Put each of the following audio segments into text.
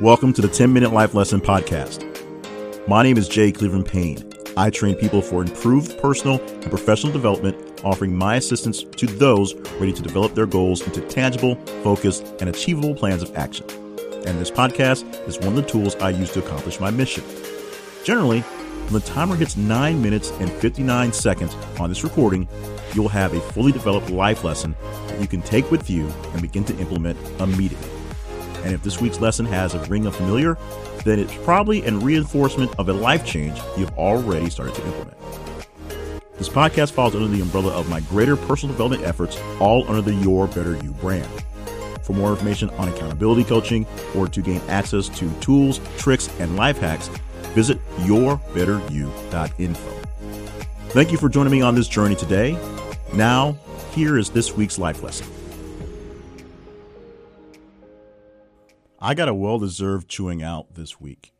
Welcome to the 10 Minute Life Lesson Podcast. My name is Jay Cleveland Payne. I train people for improved personal and professional development, offering my assistance to those ready to develop their goals into tangible, focused, and achievable plans of action. And this podcast is one of the tools I use to accomplish my mission. Generally, when the timer hits 9 minutes and 59 seconds on this recording, you'll have a fully developed life lesson that you can take with you and begin to implement immediately. And if this week's lesson has a ring of familiar, then it's probably a reinforcement of a life change you've already started to implement. This podcast falls under the umbrella of my greater personal development efforts, all under the Your Better You brand. For more information on accountability coaching or to gain access to tools, tricks, and life hacks, visit yourbetteryou.info. Thank you for joining me on this journey today. Now, here is this week's life lesson. I got a well deserved chewing out this week.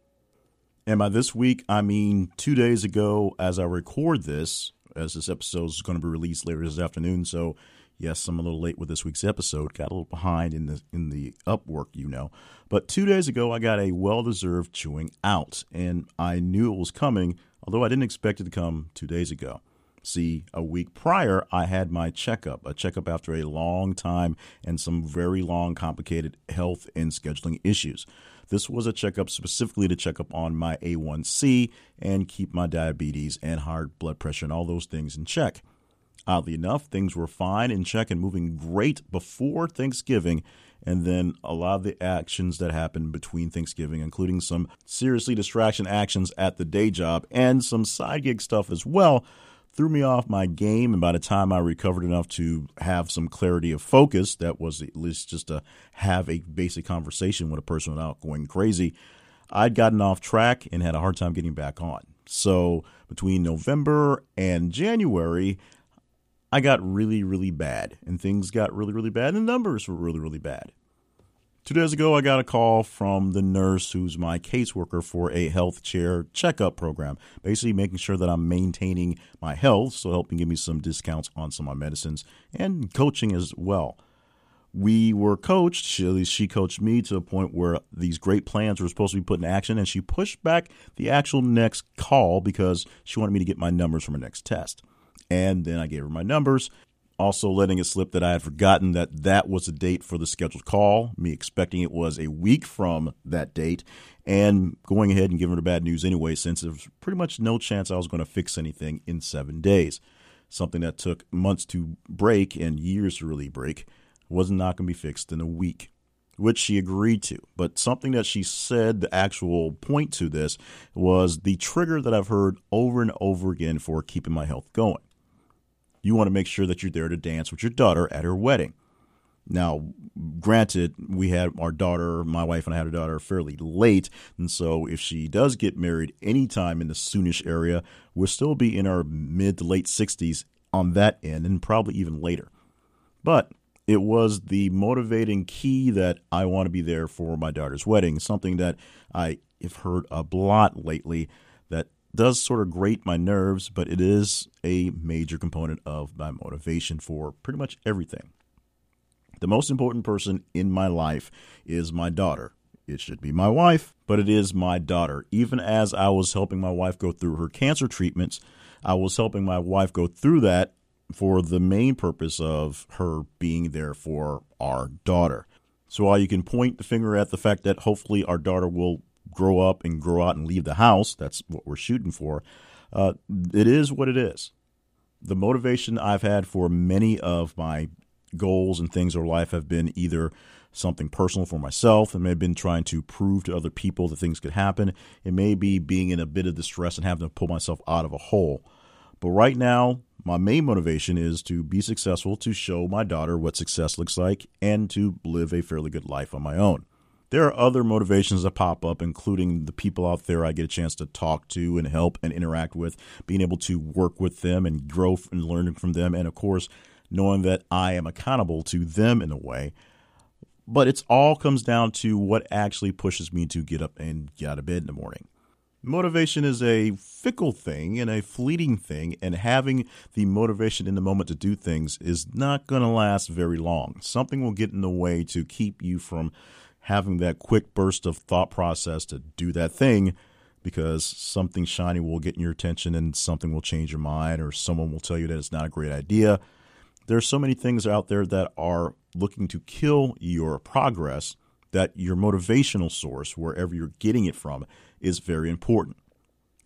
And by this week, I mean two days ago as I record this, as this episode is going to be released later this afternoon. So, yes, I'm a little late with this week's episode. Got a little behind in the in the upwork, you know. But two days ago, I got a well deserved chewing out, and I knew it was coming, although I didn't expect it to come two days ago. See, a week prior, I had my checkup, a checkup after a long time and some very long, complicated health and scheduling issues. This was a checkup specifically to check up on my A1C and keep my diabetes and high blood pressure and all those things in check. Oddly enough, things were fine in check and moving great before Thanksgiving. And then a lot of the actions that happened between Thanksgiving, including some seriously distraction actions at the day job and some side gig stuff as well, threw me off my game. And by the time I recovered enough to have some clarity of focus, that was at least just to have a basic conversation with a person without going crazy, I'd gotten off track and had a hard time getting back on. So between November and January, I got really, really bad, and things got really, really bad, and the numbers were really, really bad. Two days ago, I got a call from the nurse who's my caseworker for a health chair checkup program, basically making sure that I'm maintaining my health, so helping give me some discounts on some of my medicines and coaching as well. We were coached, at least she coached me to a point where these great plans were supposed to be put in action, and she pushed back the actual next call because she wanted me to get my numbers from her next test. And then I gave her my numbers also letting it slip that I had forgotten that that was the date for the scheduled call, me expecting it was a week from that date, and going ahead and giving her bad news anyway, since there was pretty much no chance I was going to fix anything in seven days. Something that took months to break and years to really break was not going to be fixed in a week, which she agreed to. But something that she said, the actual point to this, was the trigger that I've heard over and over again for keeping my health going you want to make sure that you're there to dance with your daughter at her wedding. Now, granted, we had our daughter, my wife and I had a daughter fairly late. And so if she does get married anytime in the soonish area, we'll still be in our mid to late 60s on that end and probably even later. But it was the motivating key that I want to be there for my daughter's wedding, something that I have heard a lot lately does sort of grate my nerves, but it is a major component of my motivation for pretty much everything. The most important person in my life is my daughter. It should be my wife, but it is my daughter. Even as I was helping my wife go through her cancer treatments, I was helping my wife go through that for the main purpose of her being there for our daughter. So while you can point the finger at the fact that hopefully our daughter will grow up and grow out and leave the house. That's what we're shooting for. Uh, it is what it is. The motivation I've had for many of my goals and things in life have been either something personal for myself. It may have been trying to prove to other people that things could happen. It may be being in a bit of distress and having to pull myself out of a hole. But right now, my main motivation is to be successful, to show my daughter what success looks like, and to live a fairly good life on my own. There are other motivations that pop up, including the people out there I get a chance to talk to and help and interact with, being able to work with them and grow and learning from them, and of course, knowing that I am accountable to them in a way. But it all comes down to what actually pushes me to get up and get out of bed in the morning. Motivation is a fickle thing and a fleeting thing, and having the motivation in the moment to do things is not going to last very long. Something will get in the way to keep you from having that quick burst of thought process to do that thing because something shiny will get your attention and something will change your mind or someone will tell you that it's not a great idea. There are so many things out there that are looking to kill your progress that your motivational source, wherever you're getting it from, is very important.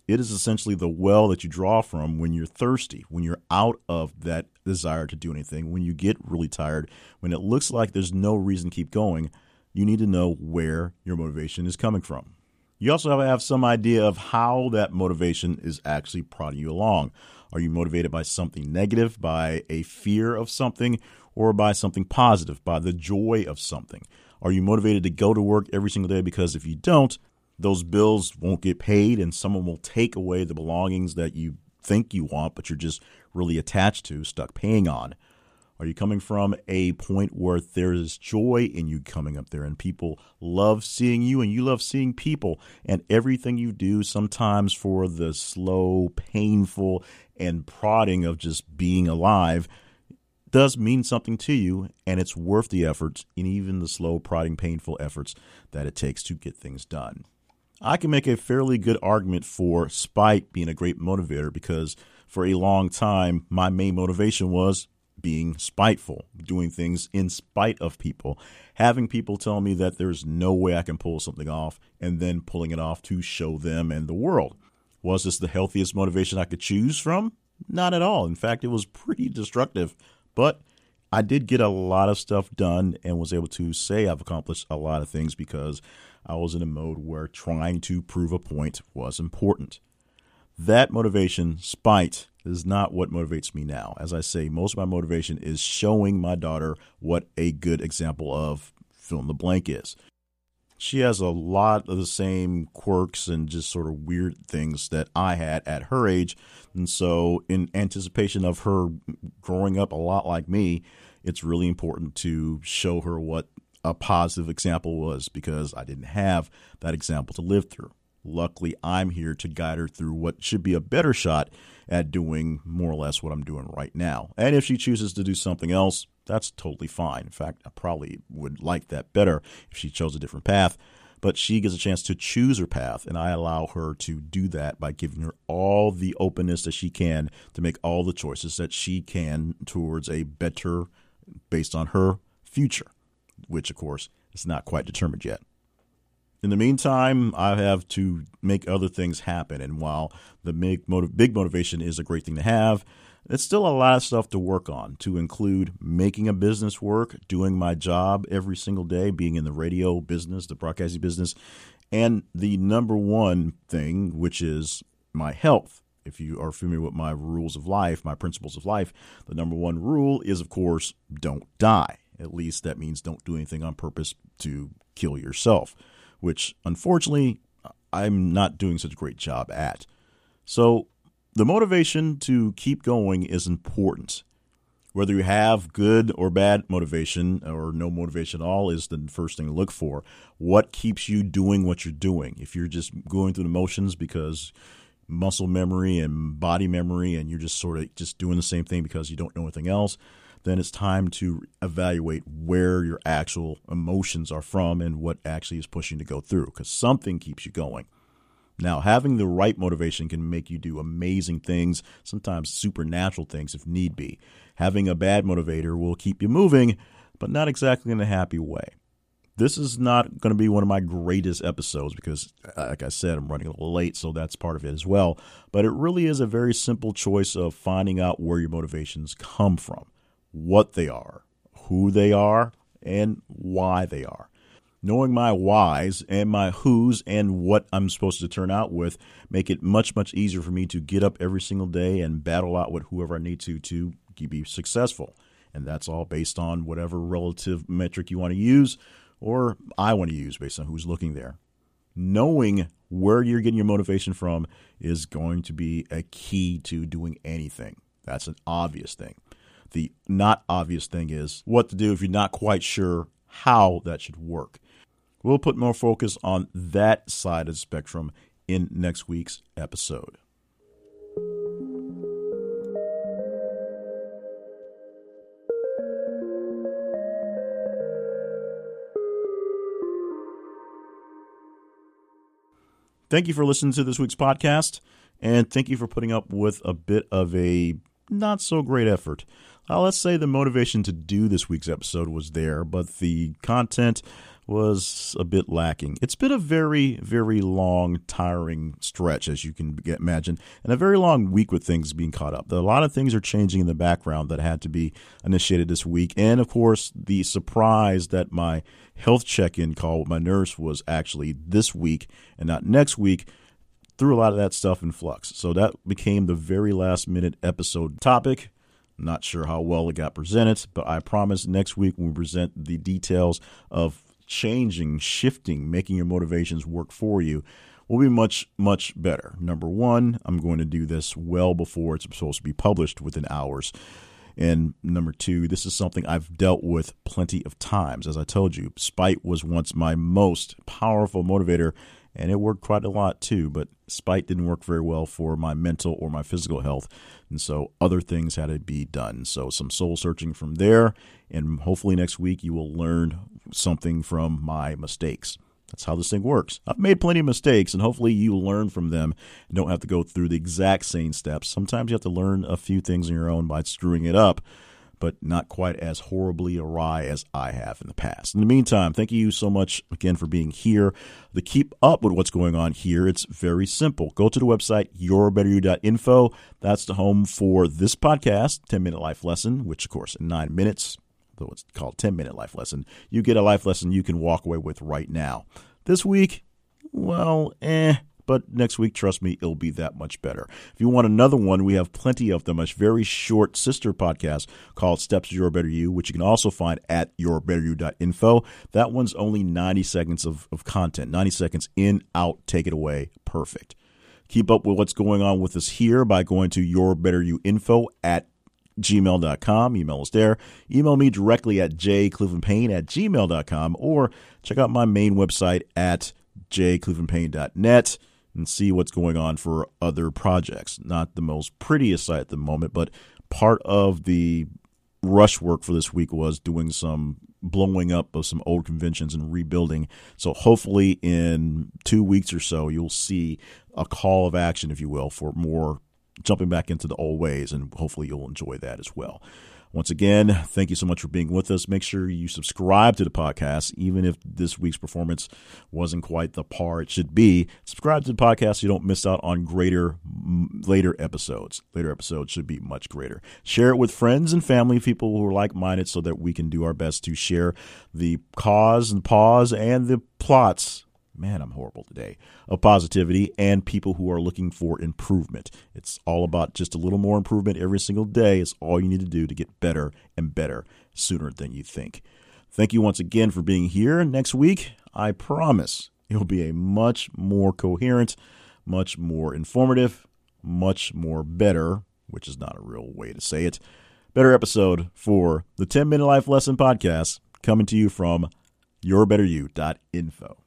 It is essentially the well that you draw from when you're thirsty, when you're out of that desire to do anything, when you get really tired, when it looks like there's no reason to keep going. You need to know where your motivation is coming from. You also have to have some idea of how that motivation is actually prodding you along. Are you motivated by something negative, by a fear of something, or by something positive, by the joy of something? Are you motivated to go to work every single day because if you don't, those bills won't get paid and someone will take away the belongings that you think you want, but you're just really attached to, stuck paying on? Are you coming from a point where there is joy in you coming up there and people love seeing you and you love seeing people and everything you do sometimes for the slow, painful, and prodding of just being alive does mean something to you and it's worth the efforts and even the slow, prodding, painful efforts that it takes to get things done. I can make a fairly good argument for spite being a great motivator because for a long time, my main motivation was being spiteful, doing things in spite of people, having people tell me that there's no way I can pull something off, and then pulling it off to show them and the world. Was this the healthiest motivation I could choose from? Not at all. In fact, it was pretty destructive, but I did get a lot of stuff done and was able to say I've accomplished a lot of things because I was in a mode where trying to prove a point was important. That motivation, spite, is not what motivates me now. As I say, most of my motivation is showing my daughter what a good example of fill in the blank is. She has a lot of the same quirks and just sort of weird things that I had at her age. And so, in anticipation of her growing up a lot like me, it's really important to show her what a positive example was because I didn't have that example to live through. Luckily, I'm here to guide her through what should be a better shot at doing more or less what I'm doing right now. And if she chooses to do something else, that's totally fine. In fact, I probably would like that better if she chose a different path. But she gets a chance to choose her path, and I allow her to do that by giving her all the openness that she can to make all the choices that she can towards a better, based on her future, which, of course, is not quite determined yet. In the meantime, I have to make other things happen. And while the big, motiv- big motivation is a great thing to have, it's still a lot of stuff to work on, to include making a business work, doing my job every single day, being in the radio business, the broadcasting business, and the number one thing, which is my health. If you are familiar with my rules of life, my principles of life, the number one rule is, of course, don't die. At least that means don't do anything on purpose to kill yourself which unfortunately I'm not doing such a great job at. So the motivation to keep going is important. Whether you have good or bad motivation or no motivation at all is the first thing to look for. What keeps you doing what you're doing? If you're just going through the motions because muscle memory and body memory and you're just sort of just doing the same thing because you don't know anything else, then it's time to evaluate where your actual emotions are from and what actually is pushing to go through because something keeps you going. Now, having the right motivation can make you do amazing things, sometimes supernatural things if need be. Having a bad motivator will keep you moving, but not exactly in a happy way. This is not going to be one of my greatest episodes because, uh, like I said, I'm running a little late, so that's part of it as well. But it really is a very simple choice of finding out where your motivations come from what they are, who they are, and why they are. Knowing my whys and my who's and what I'm supposed to turn out with make it much, much easier for me to get up every single day and battle out with whoever I need to to be successful. And that's all based on whatever relative metric you want to use or I want to use based on who's looking there. Knowing where you're getting your motivation from is going to be a key to doing anything. That's an obvious thing. The not obvious thing is what to do if you're not quite sure how that should work. We'll put more focus on that side of the spectrum in next week's episode. thank you for listening to this week's podcast, and thank you for putting up with a bit of a not so great effort. Uh, let's say the motivation to do this week's episode was there, but the content was a bit lacking. It's been a very, very long, tiring stretch, as you can imagine, and a very long week with things being caught up. A lot of things are changing in the background that had to be initiated this week. And of course, the surprise that my health check in call with my nurse was actually this week and not next week threw a lot of that stuff in flux. So that became the very last minute episode topic. Not sure how well it got presented, but I promise next week when we present the details of changing, shifting, making your motivations work for you will be much, much better. Number one, I'm going to do this well before it's supposed to be published within hours. And number two, this is something I've dealt with plenty of times. As I told you, spite was once my most powerful motivator and it worked quite a lot too. But spite didn't work very well for my mental or my physical health, and so other things had to be done. So some soul searching from there, and hopefully next week you will learn something from my mistakes. That's how this thing works. I've made plenty of mistakes, and hopefully you learn from them and don't have to go through the exact same steps. Sometimes you have to learn a few things on your own by screwing it up but not quite as horribly awry as I have in the past. In the meantime, thank you so much again for being here. To keep up with what's going on here, it's very simple. Go to the website, yourbetteryou.info. That's the home for this podcast, 10 Minute Life Lesson, which, of course, in nine minutes, though it's called 10 Minute Life Lesson, you get a life lesson you can walk away with right now. This week, well, eh but next week, trust me, it'll be that much better. If you want another one, we have plenty of them. A very short sister podcast called Steps to Your Better You, which you can also find at yourbetteryou.info. That one's only 90 seconds of, of content, 90 seconds in, out, take it away. Perfect. Keep up with what's going on with us here by going to yourbetteryouinfo at gmail.com. Email us there. Email me directly at jclevelandpayne at gmail.com or check out my main website at jclevelandpayne.net and see what's going on for other projects. Not the most prettiest site at the moment, but part of the rush work for this week was doing some blowing up of some old conventions and rebuilding. So hopefully in two weeks or so, you'll see a call of action, if you will, for more jumping back into the old ways, and hopefully you'll enjoy that as well. Once again, thank you so much for being with us. Make sure you subscribe to the podcast, even if this week's performance wasn't quite the par it should be. Subscribe to the podcast so you don't miss out on greater later episodes. Later episodes should be much greater. Share it with friends and family, people who are like minded, so that we can do our best to share the cause and pause and the plots man, I'm horrible today, of positivity and people who are looking for improvement. It's all about just a little more improvement every single day. It's all you need to do to get better and better sooner than you think. Thank you once again for being here. Next week, I promise it'll be a much more coherent, much more informative, much more better, which is not a real way to say it, better episode for the 10 Minute Life Lesson podcast coming to you from yourbetteryou.info.